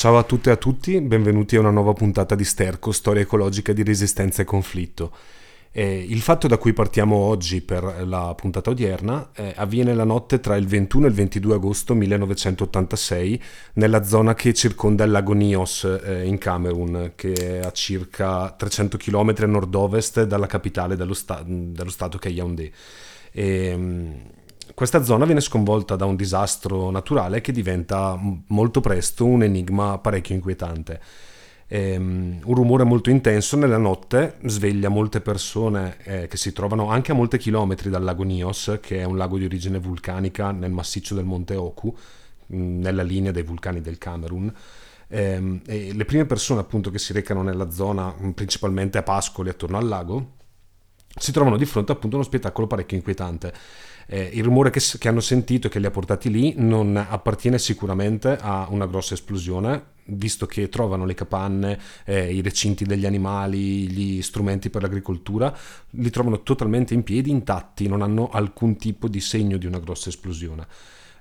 Ciao a tutte e a tutti, benvenuti a una nuova puntata di Sterco, storia ecologica di resistenza e conflitto. Eh, il fatto da cui partiamo oggi per la puntata odierna eh, avviene la notte tra il 21 e il 22 agosto 1986 nella zona che circonda il lago Nios eh, in Camerun, che è a circa 300 km a nord-ovest dalla capitale dello, sta- dello stato che è Yaoundé. E, ehm, questa zona viene sconvolta da un disastro naturale che diventa molto presto un enigma parecchio inquietante. Um, un rumore molto intenso nella notte sveglia molte persone eh, che si trovano anche a molti chilometri dal lago Nios, che è un lago di origine vulcanica nel massiccio del Monte Oku, mh, nella linea dei vulcani del Camerun. Um, le prime persone appunto che si recano nella zona, principalmente a Pascoli attorno al lago, si trovano di fronte appunto a uno spettacolo parecchio inquietante eh, il rumore che, che, hanno sentito e che li ha portati lì non appartiene sicuramente a una grossa esplosione, visto che trovano le capanne, eh, i recinti degli animali, gli strumenti per l'agricoltura, li trovano totalmente in piedi, intatti, non hanno alcun tipo di segno di una grossa esplosione.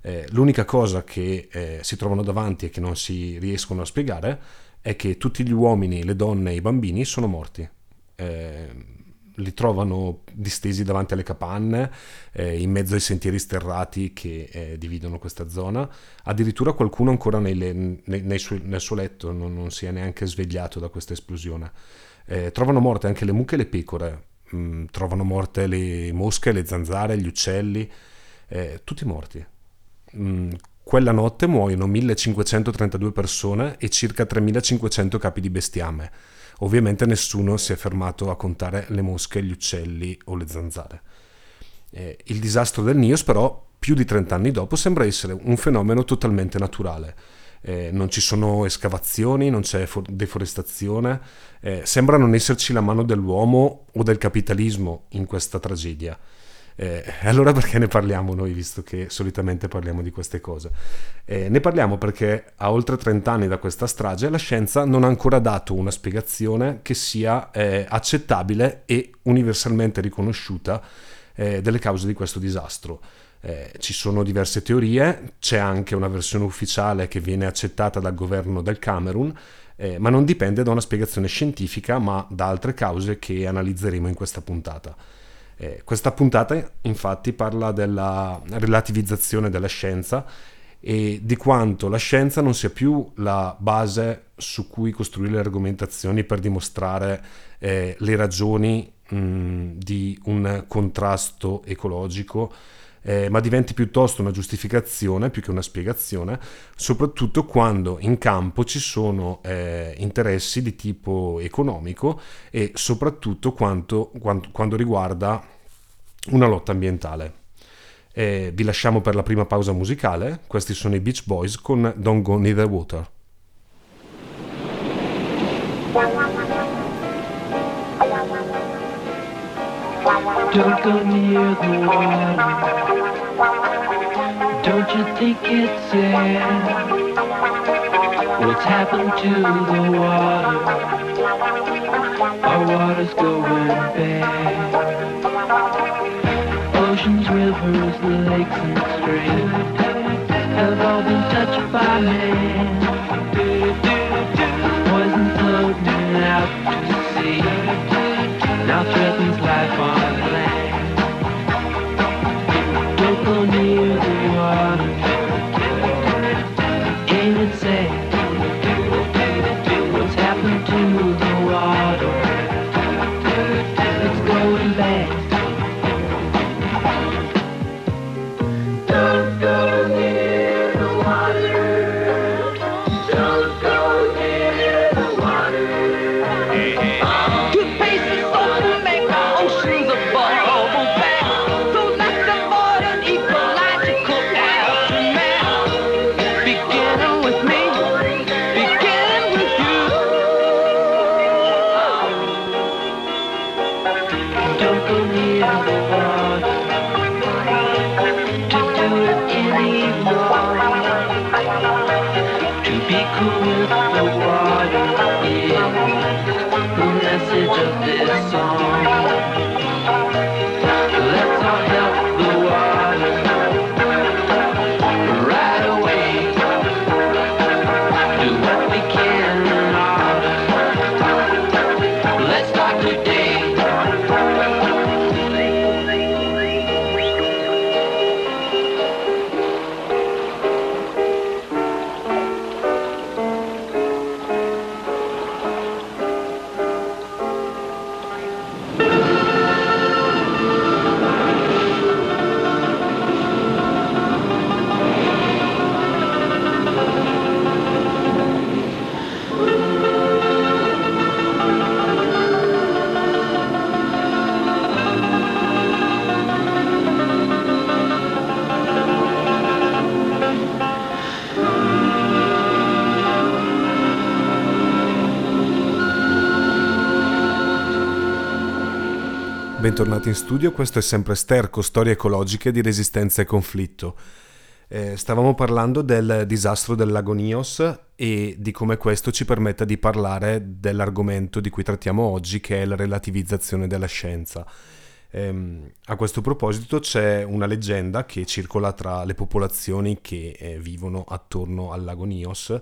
Eh, l'unica cosa che eh, si trovano davanti e che non si riescono a spiegare è che tutti gli uomini, le donne e i bambini sono morti. Li trovano distesi davanti alle capanne, eh, in mezzo ai sentieri sterrati che eh, dividono questa zona. Addirittura qualcuno ancora nei, nei, nei su, nel suo letto non, non, si è neanche svegliato da questa esplosione. Eh, trovano morte anche le mucche e le pecore, mm, trovano morte le mosche, le zanzare, gli uccelli, eh, tutti morti. Mm, quella notte muoiono 1532 persone e circa 3500 capi di bestiame. Ovviamente nessuno si è fermato a contare le mosche, gli uccelli o le zanzare. Eh, il disastro del Nios però, più di 30 anni dopo, sembra essere un fenomeno totalmente naturale. Eh, non ci sono escavazioni, non c'è for- deforestazione, eh, sembra non esserci la mano dell'uomo o del capitalismo in questa tragedia. Eh, allora perché ne parliamo noi, visto che solitamente parliamo di queste cose? Eh, ne parliamo perché a oltre 30 anni da questa strage la scienza non ha ancora dato una spiegazione che sia eh, accettabile e universalmente riconosciuta eh, delle cause di questo disastro. Eh, ci sono diverse teorie, c'è anche una versione ufficiale che viene accettata dal governo del Camerun, eh, ma non dipende da una spiegazione scientifica, ma da altre cause che analizzeremo in questa puntata. Eh, questa puntata infatti parla della relativizzazione della scienza e di quanto la scienza non sia più la base su cui costruire le argomentazioni per dimostrare eh, le ragioni mh, di un contrasto ecologico, eh, ma diventi piuttosto una giustificazione più che una spiegazione, soprattutto quando in campo ci sono eh, interessi di tipo economico e soprattutto quanto, quando, quando riguarda una lotta ambientale. E vi lasciamo per la prima pausa musicale, questi sono i Beach Boys con Don't Go Near the Water. Don't go near the water. Don't you think it's sad? What's happened to the water? Our water's going bad. Oceans, rivers, lakes, and streams have all been touched by man. Poison floating out to sea now threatens life on land. Don't go near the Bentornati in studio, questo è sempre Sterco, storie ecologiche di resistenza e conflitto. Eh, stavamo parlando del disastro del lago Nios e di come questo ci permetta di parlare dell'argomento di cui trattiamo oggi, che è la relativizzazione della scienza. Eh, a questo proposito c'è una leggenda che circola tra le popolazioni che eh, vivono attorno al lago Nios,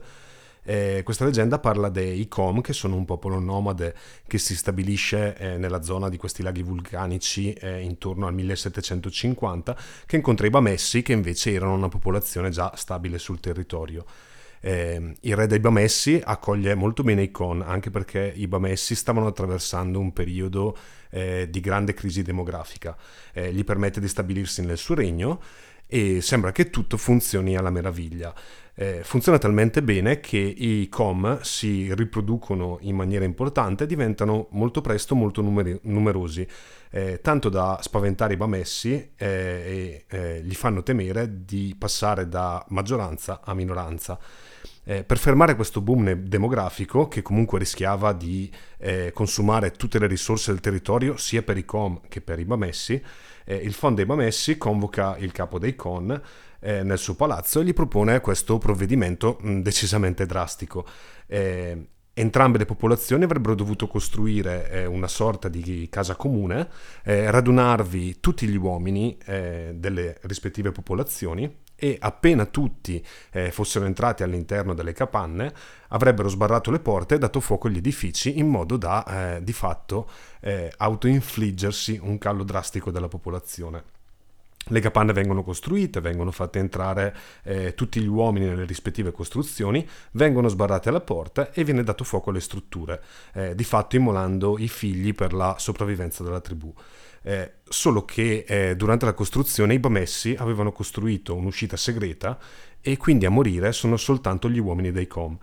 eh, questa leggenda parla dei Com, che sono un popolo nomade che si stabilisce eh, nella zona di questi laghi vulcanici eh, intorno al 1750, che incontra i Bamessi, che invece erano una popolazione già stabile sul territorio. Eh, il re dei Bamessi accoglie molto bene i Con, anche perché i Bamessi stavano attraversando un periodo eh, di grande crisi demografica. Eh, gli permette di stabilirsi nel suo regno e sembra che tutto funzioni alla meraviglia eh, funziona talmente bene che i com si riproducono in maniera importante e diventano molto presto molto numeri- numerosi, eh, tanto da spaventare i bamessi eh, e eh, gli fanno temere di passare da maggioranza a minoranza. Eh, per fermare questo boom demografico, che comunque rischiava di eh, consumare tutte le risorse del territorio, sia per i com che per i bamessi, eh, il Fond dei Bamessi convoca il capo dei con eh, nel suo palazzo e gli propone questo provvedimento mh, decisamente drastico. Eh, entrambe le popolazioni avrebbero dovuto costruire eh, una sorta di casa comune, eh, radunarvi tutti gli uomini eh, delle rispettive popolazioni e appena tutti eh, fossero entrati all'interno delle capanne avrebbero sbarrato le porte e dato fuoco agli edifici in modo da eh, di fatto eh, autoinfliggersi un callo drastico della popolazione. Le capanne vengono costruite, vengono fatte entrare eh, tutti gli uomini nelle rispettive costruzioni, vengono sbarrate alla porta e viene dato fuoco alle strutture, eh, di fatto immolando i figli per la sopravvivenza della tribù. Eh, solo che eh, durante la costruzione i Bamessi avevano costruito un'uscita segreta e quindi a morire sono soltanto gli uomini dei Com.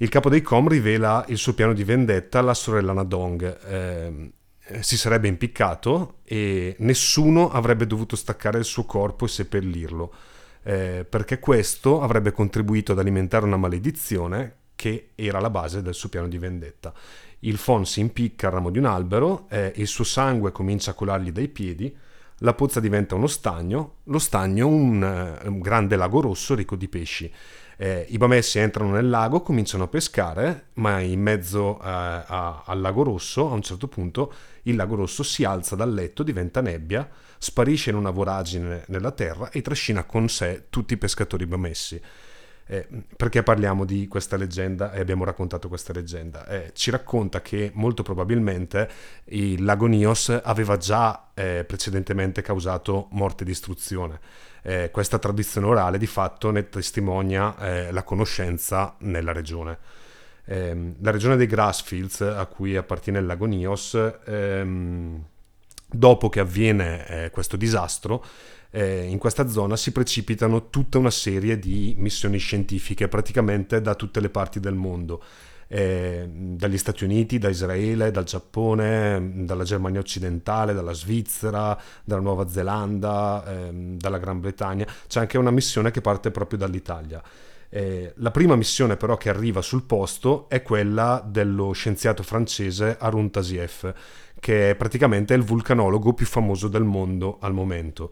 Il capo dei Com rivela il suo piano di vendetta alla sorella Nadong, ehm, eh, si sarebbe impiccato e nessuno avrebbe dovuto staccare il suo corpo e seppellirlo, eh, perché questo avrebbe contribuito ad alimentare una maledizione che era la base del suo piano di vendetta. Il Fon si impicca al ramo di un albero, eh, il suo sangue comincia a colargli dai piedi, la pozza diventa uno stagno, lo stagno un, eh, un grande lago rosso ricco di pesci. Eh, I bamessi entrano nel lago, cominciano a pescare, ma in mezzo eh, a, al lago rosso, a un certo punto, il lago rosso si alza dal letto, diventa nebbia, sparisce in una voragine nella terra e trascina con sé tutti i pescatori bamessi. Eh, perché parliamo di questa leggenda e abbiamo raccontato questa leggenda? Eh, ci racconta che molto probabilmente il lago Nios aveva già eh, precedentemente causato morte e distruzione eh, questa tradizione orale di fatto ne testimonia eh, la conoscenza nella regione. Eh, la regione dei Grassfields, a cui appartiene il lago Nios, ehm, dopo che avviene eh, questo disastro, eh, in questa zona si precipitano tutta una serie di missioni scientifiche praticamente da tutte le parti del mondo eh, dagli Stati Uniti, da Israele, dal Giappone, dalla Germania occidentale, dalla Svizzera, dalla Nuova Zelanda, ehm, dalla Gran Bretagna. C'è anche una missione che parte proprio dall'Italia. Eh, la prima missione però che arriva sul posto è quella dello scienziato francese Arun Tasieff, che è praticamente il vulcanologo più famoso del mondo al momento.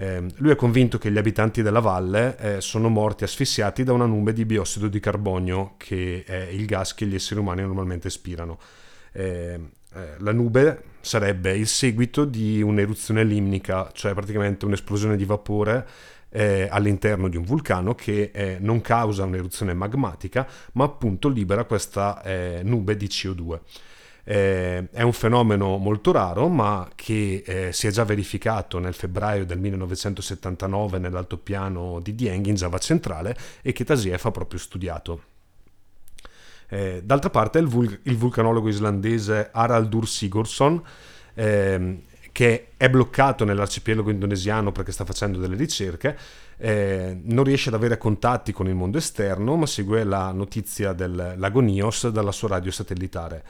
Eh, lui è convinto che gli abitanti della valle eh, sono morti asfissiati da una nube di biossido di carbonio, che è il gas che gli esseri umani normalmente spirano. Eh, eh la nube sarebbe il seguito di un'eruzione limnica, cioè praticamente un'esplosione di vapore eh, all'interno di un vulcano che eh, non causa un'eruzione magmatica, ma appunto libera questa eh, nube di CO2. Eh, è un fenomeno molto raro, ma che eh, si è già verificato nel febbraio del 1979 nell'altopiano di Dieng in Java centrale e che Tasiev ha proprio studiato. Eh, d'altra parte il, vul- il, vulcanologo islandese Haraldur Sigurdsson ehm, che è bloccato nell'arcipelago indonesiano perché sta facendo delle ricerche, eh, non riesce ad avere contatti con il mondo esterno, ma segue la notizia del lago Nios dalla sua radio satellitare.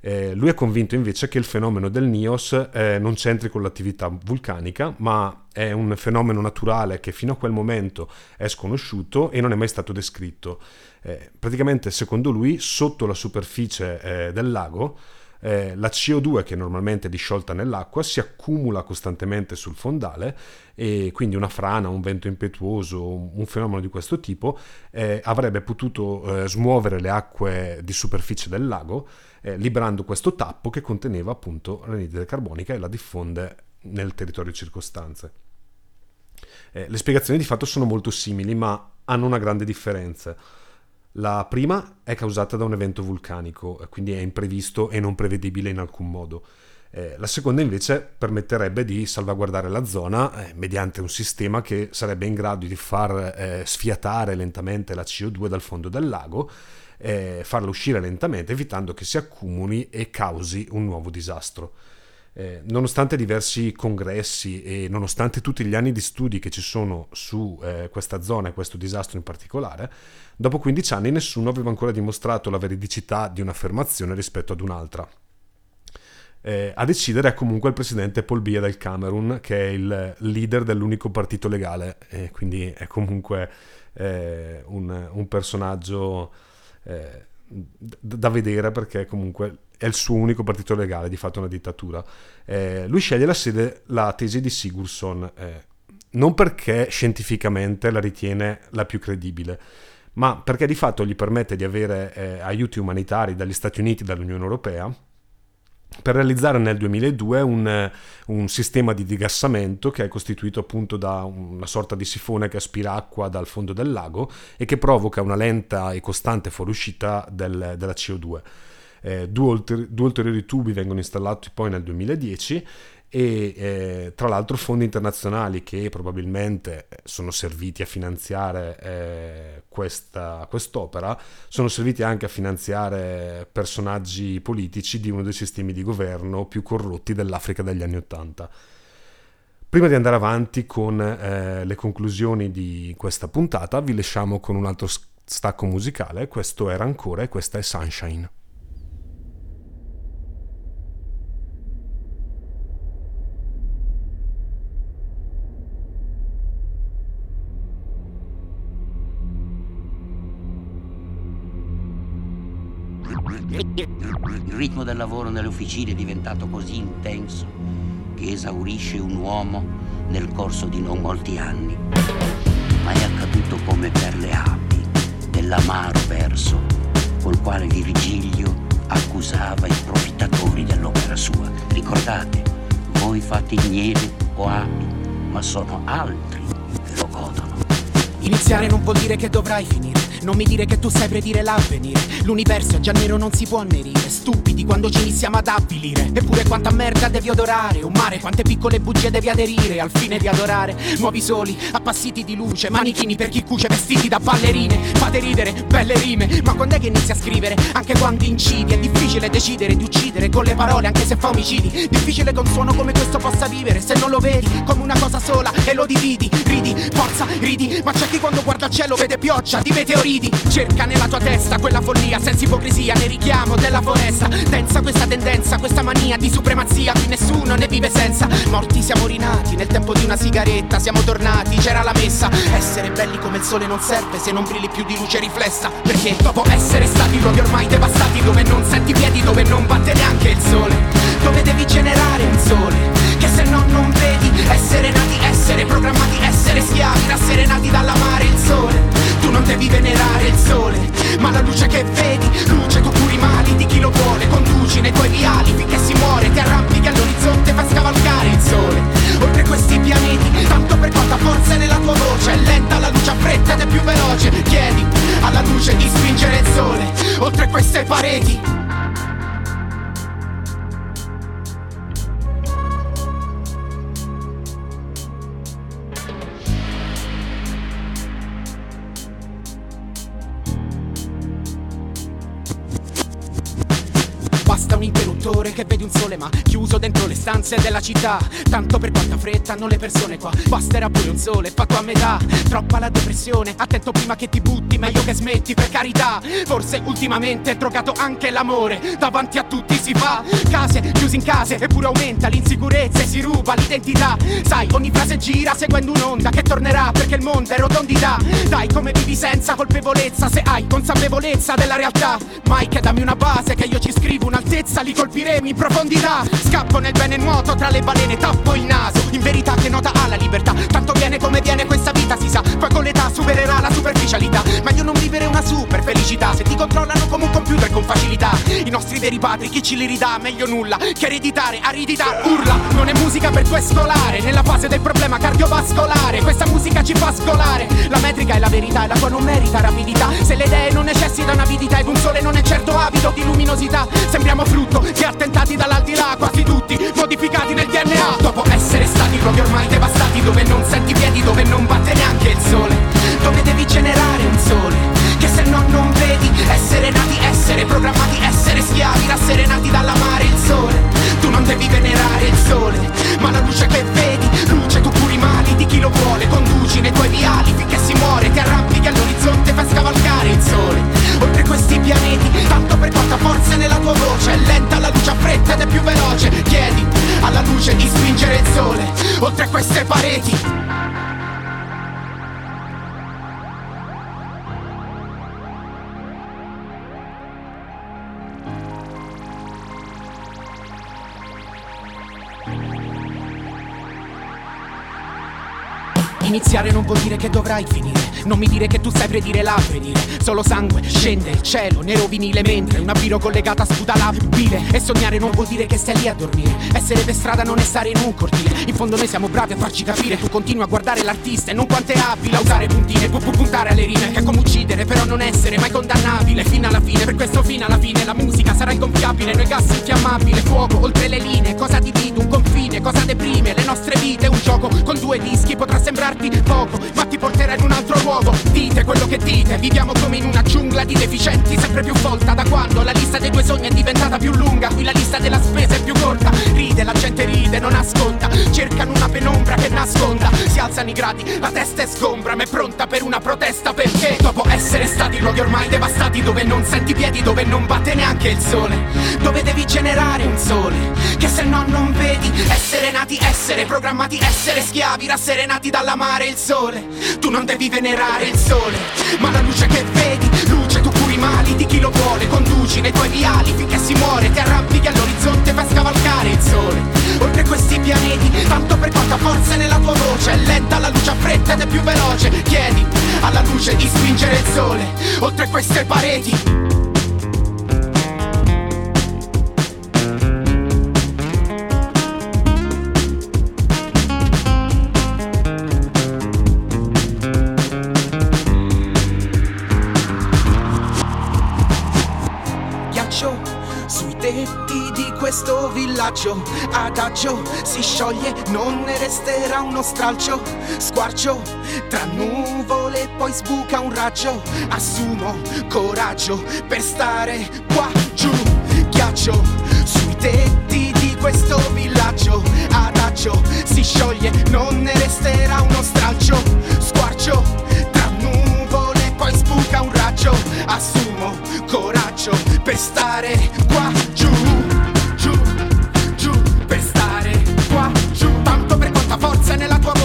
Eh, lui è convinto invece che il fenomeno del Nios eh, non c'entri con l'attività vulcanica, ma è un fenomeno naturale che fino a quel momento è sconosciuto e non è mai stato descritto. Eh, praticamente, secondo lui, sotto la superficie eh, del lago eh, la CO2 che normalmente è disciolta nell'acqua si accumula costantemente sul fondale e quindi una frana, un vento impetuoso, un fenomeno di questo tipo eh, avrebbe potuto eh, smuovere le acque di superficie del lago eh, liberando questo tappo che conteneva appunto l'anidride carbonica e la diffonde nel territorio circostante. Eh, le spiegazioni di fatto sono molto simili ma hanno una grande differenza. La prima è causata da un evento vulcanico, quindi è imprevisto e non prevedibile in alcun modo. Eh, la seconda invece permetterebbe di salvaguardare la zona eh, mediante un sistema che sarebbe in grado di far eh, sfiatare lentamente la CO2 dal fondo del lago, eh, farla uscire lentamente evitando che si accumuli e causi un nuovo disastro. Eh, nonostante diversi congressi e nonostante tutti gli anni di studi che ci sono su eh, questa zona e questo disastro in particolare, dopo 15 anni nessuno aveva ancora dimostrato la veridicità di un'affermazione rispetto ad un'altra. Eh, a decidere è comunque il presidente Paul Biya del Camerun, che è il leader dell'unico partito legale, quindi è comunque eh, un, un, personaggio eh, da vedere perché comunque è il suo unico partito legale, di fatto una dittatura. Eh, lui sceglie la sede, la tesi di Sigurdsson, eh, non perché scientificamente la ritiene la più credibile, ma perché di fatto gli permette di avere eh, aiuti umanitari dagli Stati Uniti e dall'Unione Europea per realizzare nel 2002 un, un, sistema di digassamento che è costituito appunto da una sorta di sifone che aspira acqua dal fondo del lago e che provoca una lenta e costante fuoriuscita del, della CO2. Eh, due, ulteri- due, ulteriori tubi vengono installati poi nel 2010 e eh, tra l'altro fondi internazionali che probabilmente sono serviti a finanziare eh, questa, quest'opera sono serviti anche a finanziare personaggi politici di uno dei sistemi di governo più corrotti dell'Africa degli anni Ottanta. Prima di andare avanti con eh, le conclusioni di questa puntata vi lasciamo con un altro stacco musicale, questo era ancora e questa è Sunshine. Il ritmo del lavoro nelle officine è diventato così intenso che esaurisce un uomo nel corso di non molti anni. Ma è accaduto come per le api dell'amaro verso col quale Virgilio accusava i profittatori dell'opera sua. Ricordate, voi fate nieve o api, ma sono altri che lo godono. Iniziare non vuol dire che dovrai finire non mi dire che tu sai predire l'avvenire. L'universo è già nero, non si può annerire. Stupidi quando ci iniziamo ad avvilire. Eppure quanta merda devi odorare. Un mare, quante piccole bugie devi aderire. Al fine di adorare. Nuovi soli, appassiti di luce. Manichini per chi cuce vestiti da ballerine. Fate ridere, belle rime. Ma quando è che inizi a scrivere? Anche quando incidi. È difficile decidere di uccidere con le parole, anche se fa omicidi. Difficile che un suono come questo possa vivere. Se non lo vedi come una cosa sola e lo dividi. Ridi, forza, ridi. Ma c'è chi quando guarda il cielo vede pioggia di meteoriti. Cerca nella tua testa quella follia senza ipocrisia nel richiamo della foresta. Densa questa tendenza, questa mania di supremazia Qui nessuno ne vive senza. Morti siamo rinati nel tempo di una sigaretta Siamo tornati, c'era la messa. Essere belli come il sole non serve se non brilli più di luce riflessa Perché dopo essere stati luoghi ormai devastati Dove non senti piedi, dove non batte neanche il sole Dove devi generare un sole non, non vedi. Essere nati, essere programmati, essere schiavi Rasserenati dalla mare il sole. Tu non devi venerare il sole Ma la luce che vedi, luce tu curi i mali di chi lo vuole. Conduci nei tuoi viali finché si muore Ti arrampichi all'orizzonte, fa scavalcare il sole. Oltre questi pianeti, tanto per quanta forza è nella tua voce. È lenta la luce a fretta ed è più veloce. Chiedi alla luce di spingere il sole Oltre queste pareti. Un sole ma chiuso dentro le stanze della città. Tanto per quanta fretta hanno le persone qua. Basterà pure un sole fatto a metà. Troppa la depressione, attento prima che ti butti Meglio che smetti per carità. Forse ultimamente è drogato anche l'amore. Davanti a tutti si fa. Case chiusi in case eppure aumenta l'insicurezza e si ruba l'identità. Sai ogni frase gira seguendo un'onda che tornerà Perché il mondo è rotondità. Dai come vivi senza colpevolezza Se hai consapevolezza della realtà. Mike dammi una base che io ci scrivo un'altezza Li colpiremo in profondità Scappo nel bene nuoto tra le balene Tappo il naso. In verità che nota ha la libertà Tanto viene come viene questa vita si sa. Poi con l'età supererà la superficialità. Meglio non vivere una super felicità Se ti controllano come un computer con facilità. I nostri veri padri chi ce li ridà? Meglio nulla che ereditare aridità Urla. Non è musica per tuo scolare Nella fase del problema cardiovascolare. Questa musica ci fa scolare. La metrica è la verità e la tua non merita rapidità. Se le idee non necessitano avidità Ed un sole non è certo avido di luminosità Sembriamo frutto di attentati dall'aldilà Quasi tutti modificati nel DNA Dopo essere stati luoghi ormai devastati Dove non senti piedi, dove non batte neanche il sole. Dove devi generare un sole Che se no non vedi. Essere nati, essere programmati, essere schiavi Rasserenati dall'amare il sole. Tu non devi venerare il sole Ma la luce che vedi Luce tu curi mali di chi lo vuole. Conduci nei tuoi viali finché si muore Ti arrampichi all'orizzonte fai scavalcare il sole. Oltre questi pianeti Tanto per quanta forza è nella tua voce. È lenta la luce a fretta ed è più veloce. Chiedi alla luce di spingere il sole Oltre queste pareti Iniziare non vuol dire che dovrai finire. Non mi dire che tu sai predire l'avvenire. Solo sangue, scende il cielo, nero vinile Mentre una biro collegata sputa la bile E sognare non vuol dire che stai lì a dormire. Essere per strada non è stare in un cortile. In fondo noi siamo bravi a farci capire. Tu continui a guardare l'artista e non quanto è abile A usare puntine, pu- pu- puntare alle rime. Che è come uccidere però non essere mai condannabile. Fino alla fine, per questo fino alla fine La musica sarà ingonfiabile, noi gas infiammabile Fuoco oltre le linee, cosa divide un confine Cosa deprime le nostre vite? Un gioco con due dischi potrà sembrarti poco Ma ti porterà in un altro luogo. Dite quello che dite Viviamo come in una giungla di deficienti Sempre più volta da quando la lista dei tuoi sogni è diventata più lunga. Qui la lista della spesa è più corta. Ride, la gente ride, non ascolta. Cercano una penombra che nasconda. Si alzano i gradi, la testa è sgombra Ma è pronta per una protesta perché Dopo essere stati luoghi ormai devastati Dove non senti piedi, dove non batte neanche il sole Dove devi generare un sole Che se no non vedi Essere nati, essere programmati, essere schiavi Rasserenati dall'amare il sole. Tu non devi venerare il sole Ma la luce che vedi mali di chi lo vuole. Conduci nei tuoi viali finché si muore. Ti arrampichi all'orizzonte fai scavalcare il sole. Oltre questi pianeti Tanto per quanta forza è nella tua voce. È lenta la luce a fretta ed è più veloce. Chiedi alla luce di spingere il sole Oltre queste pareti villaggio Adagio si scioglie, non ne resterà uno stralcio. Squarcio tra nuvole, poi sbuca un raggio. Assumo coraggio per stare qua giù. Ghiaccio sui tetti di questo villaggio. Adagio si scioglie, non ne resterà uno stralcio. Squarcio tra nuvole, poi sbuca un raggio. Assumo coraggio per stare qua Giù, forza nella tua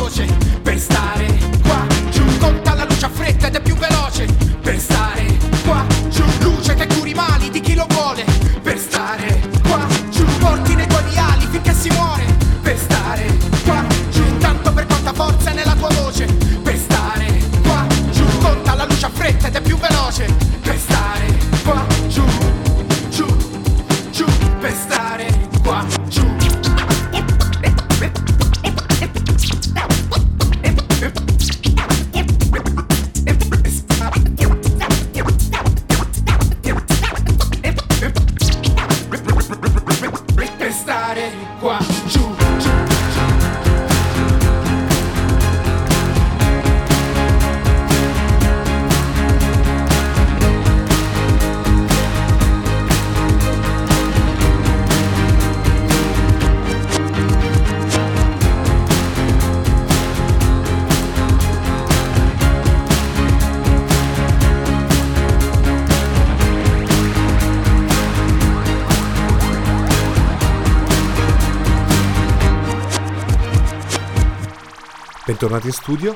Bentornati in studio.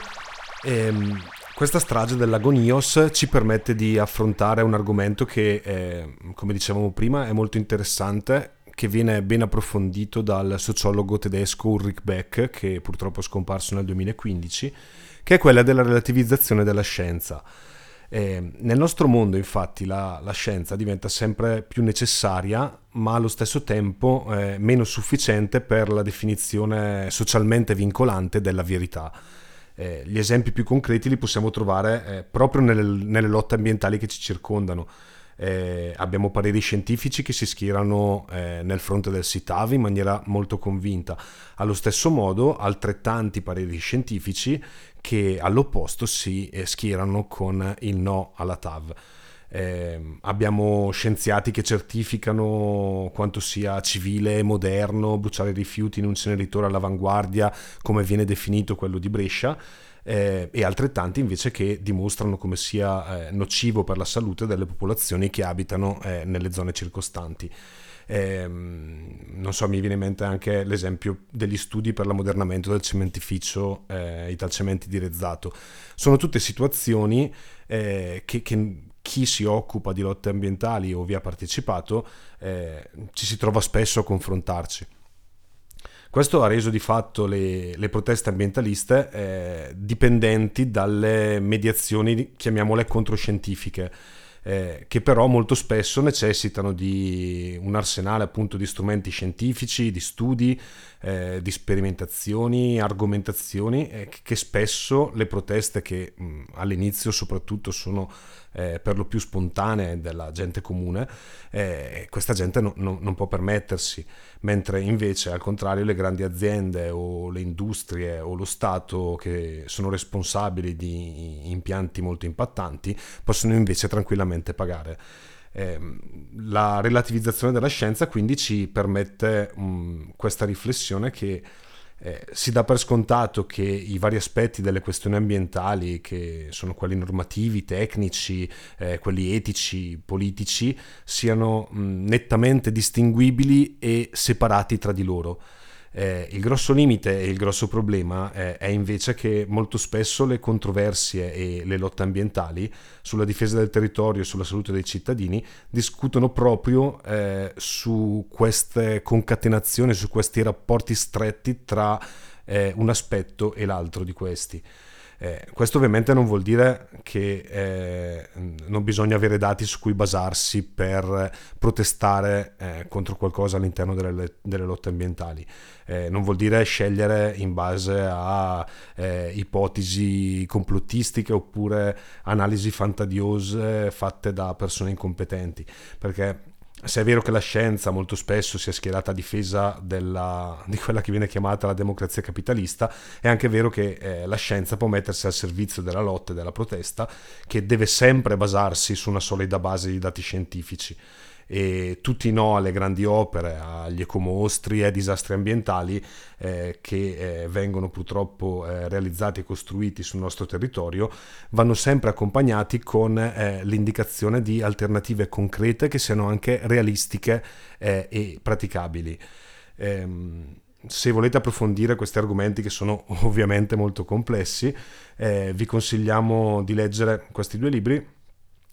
Ehm, questa strage del lago Nios ci permette di affrontare un argomento che, eh, come dicevamo prima, è molto interessante, che viene ben approfondito dal sociologo tedesco Ulrich Beck, che purtroppo è scomparso nel 2015, che è quella della relativizzazione della scienza. Eh, nel nostro mondo, infatti, la, la, scienza diventa sempre più necessaria, ma allo stesso tempo eh, meno sufficiente per la definizione socialmente vincolante della verità. Eh, gli esempi più concreti li possiamo trovare eh, proprio nelle, nelle, lotte ambientali che ci circondano. Eh, abbiamo pareri scientifici che si schierano eh, nel fronte del SITAV in maniera molto convinta. Allo stesso modo, altrettanti pareri scientifici che all'opposto si eh, schierano con il no alla TAV. Eh, abbiamo scienziati che certificano quanto sia civile e moderno bruciare rifiuti in un ceneritore all'avanguardia, come viene definito quello di Brescia, eh, e altrettanti invece che dimostrano come sia eh, nocivo per la salute delle popolazioni che abitano eh, nelle zone circostanti. Eh, non so, mi viene in mente anche l'esempio degli studi per l'ammodernamento del cementificio eh, Italcementi di Rezzato. Sono tutte situazioni eh, che, che, chi si occupa di lotte ambientali o vi ha partecipato eh, ci si trova spesso a confrontarci. Questo ha reso di fatto le, le proteste ambientaliste eh, dipendenti dalle mediazioni, chiamiamole controscientifiche, eh, che però molto spesso necessitano di un arsenale appunto di strumenti scientifici, di studi, eh, di sperimentazioni, argomentazioni, eh, che spesso le proteste che mh, all'inizio soprattutto sono eh, per lo più spontanee della gente comune, eh, questa gente no, no, non può permettersi, mentre invece al contrario le grandi aziende o le industrie o lo Stato che sono responsabili di impianti molto impattanti possono invece tranquillamente pagare. Eh, la relativizzazione della scienza quindi ci permette um, questa riflessione che eh, si dà per scontato che i vari aspetti delle questioni ambientali, che sono quelli normativi, tecnici, eh, quelli etici, politici, siano mh, nettamente distinguibili e separati tra di loro. Eh, il grosso limite e il grosso problema eh, è invece che molto spesso le controversie e le lotte ambientali sulla difesa del territorio e sulla salute dei cittadini discutono proprio eh, su queste concatenazioni, su questi rapporti stretti tra eh, un aspetto e l'altro di questi. Eh, questo ovviamente non vuol dire che eh, non bisogna avere dati su cui basarsi per protestare eh, contro qualcosa all'interno delle, delle lotte ambientali. Eh, non vuol dire scegliere in base a eh, ipotesi complottistiche oppure analisi fantadiose fatte da persone incompetenti, perché se è vero che la scienza molto spesso si è schierata a difesa della, di quella che viene chiamata la democrazia capitalista, è anche vero che eh, la scienza può mettersi al servizio della lotta e della protesta, che deve sempre basarsi su una solida base di dati scientifici e tutti no alle grandi opere, agli ecomostri e ai disastri ambientali eh, che eh, vengono purtroppo eh, realizzati e costruiti sul nostro territorio vanno sempre accompagnati con eh, l'indicazione di alternative concrete che siano anche realistiche eh, e praticabili. Ehm, se volete approfondire questi argomenti che sono ovviamente molto complessi, eh, vi consigliamo di leggere questi due libri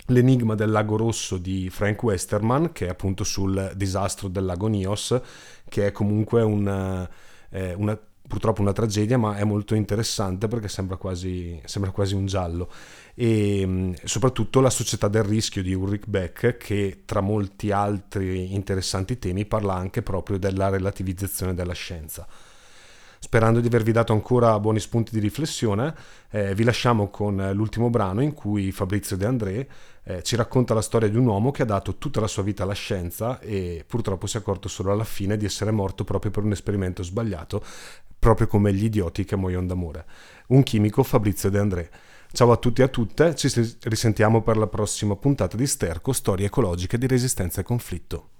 L'enigma del lago rosso di Frank Westerman, che è appunto sul disastro del lago Nios, che è comunque un, eh, una, purtroppo una tragedia, ma è molto interessante perché sembra quasi, sembra quasi un giallo. E mm, soprattutto la società del rischio di Ulrich Beck, che tra molti altri interessanti temi parla anche proprio della relativizzazione della scienza. Sperando di avervi dato ancora buoni spunti di riflessione, eh, vi lasciamo con l'ultimo brano in cui Fabrizio De André eh, ci racconta la storia di un uomo che ha dato tutta la sua vita alla scienza e purtroppo si è accorto solo alla fine di essere morto proprio per un esperimento sbagliato, proprio come gli idioti che muoiono d'amore. Un chimico Fabrizio De André. Ciao a tutti e a tutte, ci risentiamo per la prossima puntata di Sterco, storie ecologiche di resistenza e conflitto.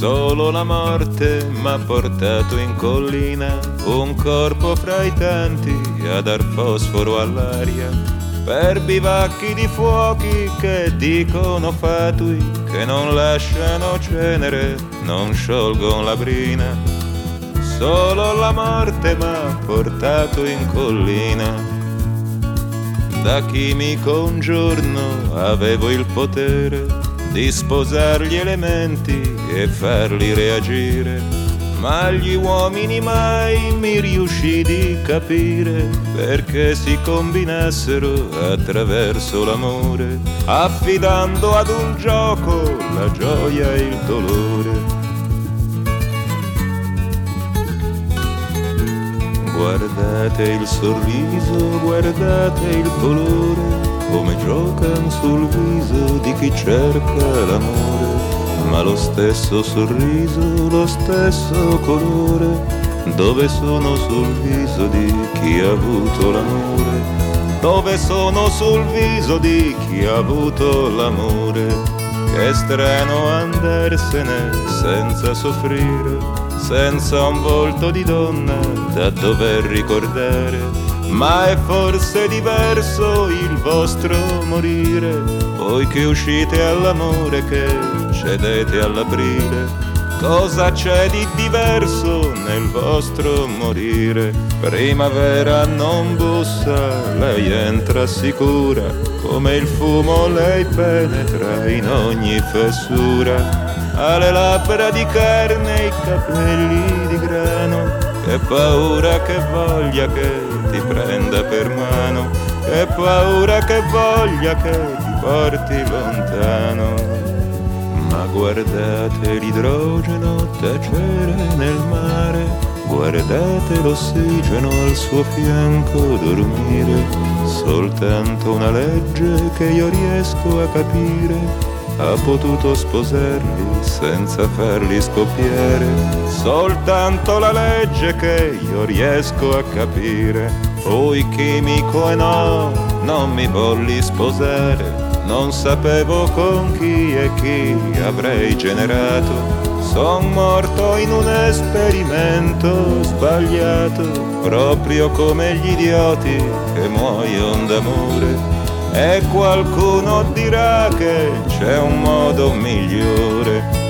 Solo la morte m'ha portato in collina, un corpo fra i tanti a dar fosforo all'aria per bivacchi di fuochi che dicono fatui, che non lasciano cenere, non sciolgono la brina. Solo la morte m'ha portato in collina. Da chimico un giorno avevo il potere di sposare gli elementi e farli reagire ma gli uomini mai mi riuscì di capire perché si combinassero attraverso l'amore, affidando ad un gioco la gioia e il dolore. Guardate il sorriso, guardate il colore, come giocano sul viso di chi cerca l'amore ma lo stesso sorriso, lo stesso colore, dove sono sul viso di chi ha avuto l'amore, dove sono sul viso di chi ha avuto l'amore. Che strano andarsene senza soffrire, senza un volto di donna da dover ricordare. Ma è forse diverso il vostro morire, voi che uscite all'amore che cedete all'aprile. Cosa c'è di diverso nel vostro morire? Primavera non bussa, lei entra sicura, come il fumo lei penetra in ogni fessura. Ha le labbra di carne i capelli di grano, che paura che voglia che ti prenda per mano, che paura che voglia che ti porti lontano. Guardate l'idrogeno tacere nel mare, guardate l'ossigeno al suo fianco dormire, soltanto una legge che io riesco a capire ha potuto sposarli senza farli scoppiare. Soltanto la legge che io riesco a capire. Poi chimico e no, non mi volli sposare non sapevo con chi e chi avrei generato. Son morto in un esperimento sbagliato, proprio come gli idioti che muoiono d'amore. E qualcuno dirà che c'è un modo migliore